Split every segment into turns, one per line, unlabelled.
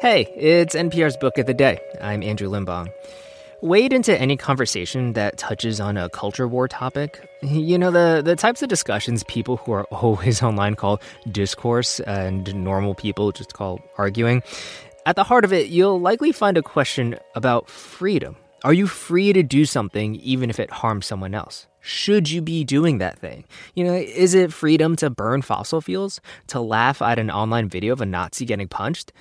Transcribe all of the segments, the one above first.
Hey, it's NPR's Book of the Day. I'm Andrew Limbong. Wade into any conversation that touches on a culture war topic. You know, the, the types of discussions people who are always online call discourse and normal people just call arguing. At the heart of it, you'll likely find a question about freedom. Are you free to do something even if it harms someone else? Should you be doing that thing? You know, is it freedom to burn fossil fuels? To laugh at an online video of a Nazi getting punched?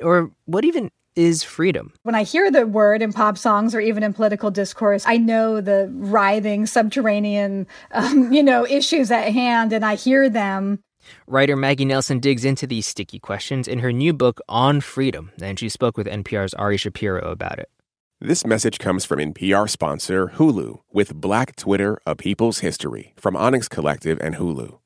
Or what even is freedom?
When I hear the word in pop songs or even in political discourse, I know the writhing subterranean, um, you know, issues at hand, and I hear them.
Writer Maggie Nelson digs into these sticky questions in her new book on freedom, and she spoke with NPR's Ari Shapiro about it.
This message comes from NPR sponsor Hulu with Black Twitter, A People's History from Onyx Collective and Hulu.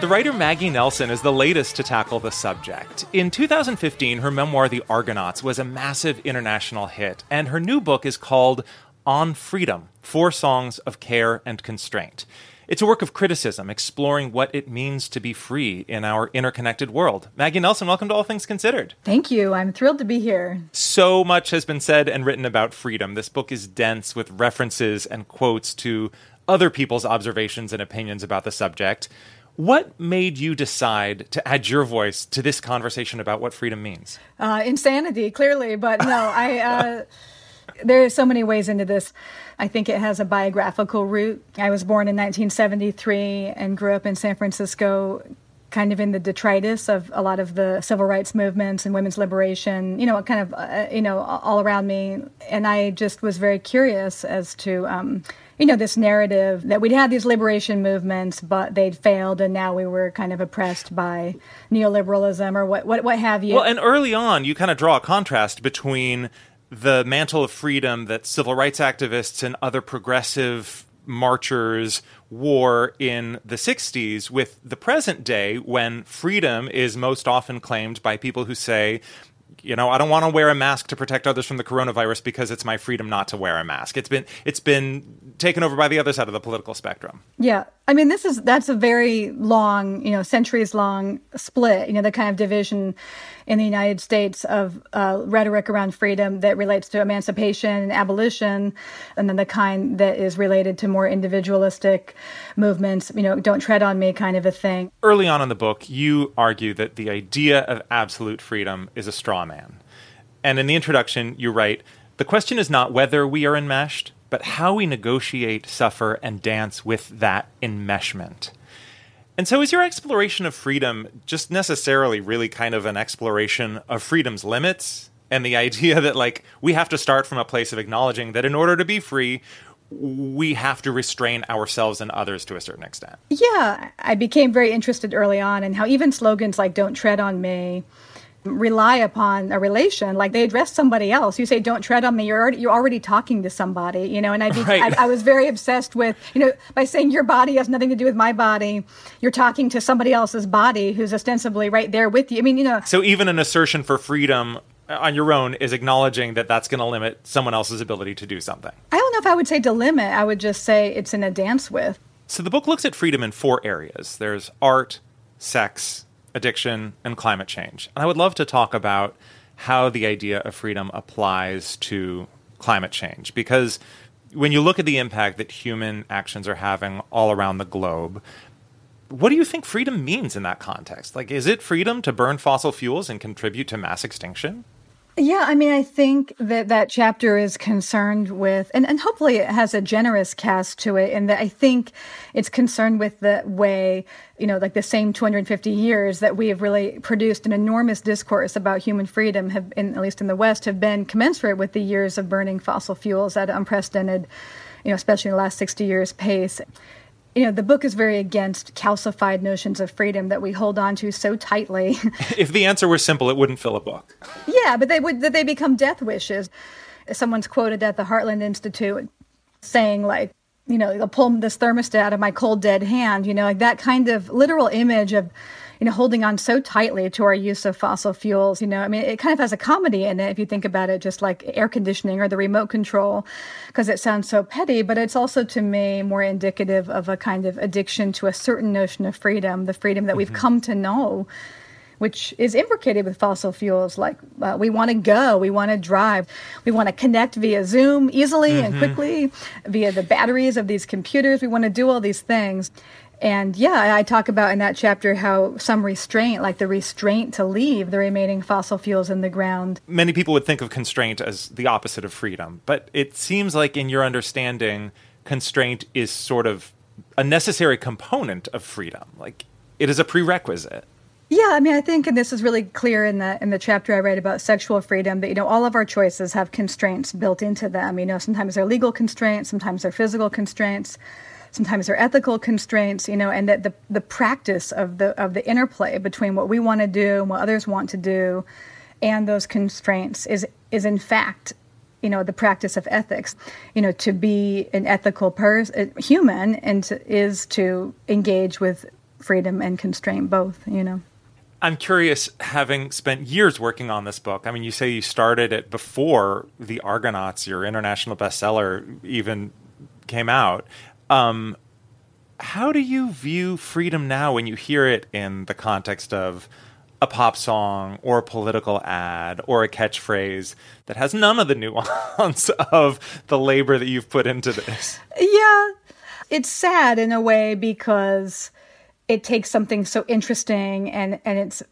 The writer Maggie Nelson is the latest to tackle the subject. In 2015, her memoir, The Argonauts, was a massive international hit, and her new book is called On Freedom Four Songs of Care and Constraint. It's a work of criticism, exploring what it means to be free in our interconnected world. Maggie Nelson, welcome to All Things Considered.
Thank you. I'm thrilled to be here.
So much has been said and written about freedom. This book is dense with references and quotes to other people's observations and opinions about the subject. What made you decide to add your voice to this conversation about what freedom means?
Uh, insanity, clearly, but no, I. Uh, there are so many ways into this. I think it has a biographical root. I was born in 1973 and grew up in San Francisco, kind of in the detritus of a lot of the civil rights movements and women's liberation, you know, kind of, uh, you know, all around me. And I just was very curious as to, um, you know, this narrative that we'd had these liberation movements, but they'd failed, and now we were kind of oppressed by neoliberalism or what, what, what have you.
Well, and early on, you kind of draw a contrast between the mantle of freedom that civil rights activists and other progressive marchers war in the 60s with the present day when freedom is most often claimed by people who say you know, I don't want to wear a mask to protect others from the coronavirus because it's my freedom not to wear a mask. It's been it's been taken over by the other side of the political spectrum.
Yeah. I mean, this is that's a very long, you know, centuries long split, you know, the kind of division in the United States of uh, rhetoric around freedom that relates to emancipation and abolition, and then the kind that is related to more individualistic movements, you know, don't tread on me kind of a thing.
Early on in the book, you argue that the idea of absolute freedom is a straw man. And in the introduction, you write, the question is not whether we are enmeshed, but how we negotiate, suffer, and dance with that enmeshment. And so, is your exploration of freedom just necessarily really kind of an exploration of freedom's limits and the idea that, like, we have to start from a place of acknowledging that in order to be free, we have to restrain ourselves and others to a certain extent?
Yeah, I became very interested early on in how even slogans like "Don't tread on me." Rely upon a relation like they address somebody else. You say don't tread on me. You're already, you're already talking to somebody you know and I, be, right. I, I was very obsessed with you know by saying your body has nothing to do with my body. You're talking to somebody else's body who's ostensibly right there with you. I mean you know.
So even an assertion for freedom uh, on your own is acknowledging that that's going to limit someone else's ability to do something.
I don't know if i would say to limit i would just say it's in a dance with.
So the book looks at freedom in four areas. There's art sex addiction, and climate change. And I would love to talk about how the idea of freedom applies to climate change because when you look at the impact that human actions are having all around the globe, what do you think freedom means in that context? Like, is it freedom to burn fossil fuels and contribute to mass extinction?
Yeah, I mean, I think that that chapter is concerned with, and, and hopefully it has a generous cast to it, and that I think it's concerned with the way, you know, like the same 250 years that we have really produced an enormous discourse about human freedom, have, in, at least in the West, have been commensurate with the years of burning fossil fuels at unprecedented, you know, especially in the last 60 years pace you know, the book is very against calcified notions of freedom that we hold on to so tightly.
if the answer were simple, it wouldn't fill a book.
Yeah, but they would that they become death wishes. Someone's quoted at the Heartland Institute saying like, you know, they'll pull this thermostat out of my cold dead hand, you know, like that kind of literal image of you know, holding on so tightly to our use of fossil fuels. You know, I mean, it kind of has a comedy in it if you think about it, just like air conditioning or the remote control, because it sounds so petty. But it's also, to me, more indicative of a kind of addiction to a certain notion of freedom, the freedom that mm-hmm. we've come to know which is imbricated with fossil fuels. Like uh, we want to go, we want to drive, we want to connect via Zoom easily mm-hmm. and quickly via the batteries of these computers. We want to do all these things. And yeah, I talk about in that chapter how some restraint, like the restraint to leave the remaining fossil fuels in the ground.
Many people would think of constraint as the opposite of freedom, but it seems like in your understanding, constraint is sort of a necessary component of freedom. Like it is a prerequisite.
Yeah, I mean, I think, and this is really clear in the in the chapter I write about sexual freedom, that you know all of our choices have constraints built into them. You know, sometimes they're legal constraints, sometimes they're physical constraints sometimes there are ethical constraints, you know, and that the, the practice of the of the interplay between what we want to do and what others want to do and those constraints is is in fact you know the practice of ethics. You know to be an ethical person uh, human and to, is to engage with freedom and constraint both you know.
I'm curious having spent years working on this book i mean you say you started it before the argonauts your international bestseller even came out um, how do you view freedom now when you hear it in the context of a pop song or a political ad or a catchphrase that has none of the nuance of the labor that you've put into this?
Yeah. It's sad in a way because it takes something so interesting and, and it's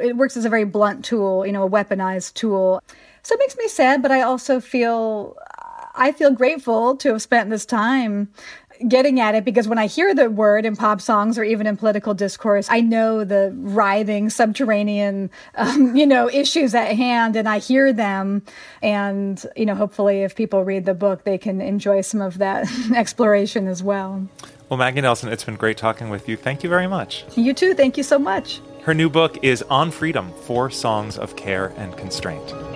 it works as a very blunt tool, you know, a weaponized tool. So it makes me sad, but I also feel I feel grateful to have spent this time getting at it because when I hear the word in pop songs or even in political discourse, I know the writhing subterranean, um, you know, issues at hand and I hear them. And, you know, hopefully if people read the book, they can enjoy some of that exploration as well.
Well, Maggie Nelson, it's been great talking with you. Thank you very much.
You too. Thank you so much.
Her new book is On Freedom Four Songs of Care and Constraint.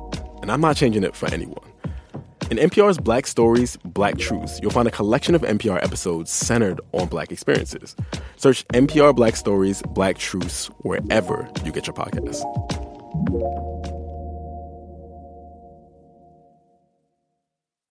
and I'm not changing it for anyone. In NPR's Black Stories, Black Truths, you'll find a collection of NPR episodes centered on Black experiences. Search NPR Black Stories, Black Truths wherever you get your podcasts.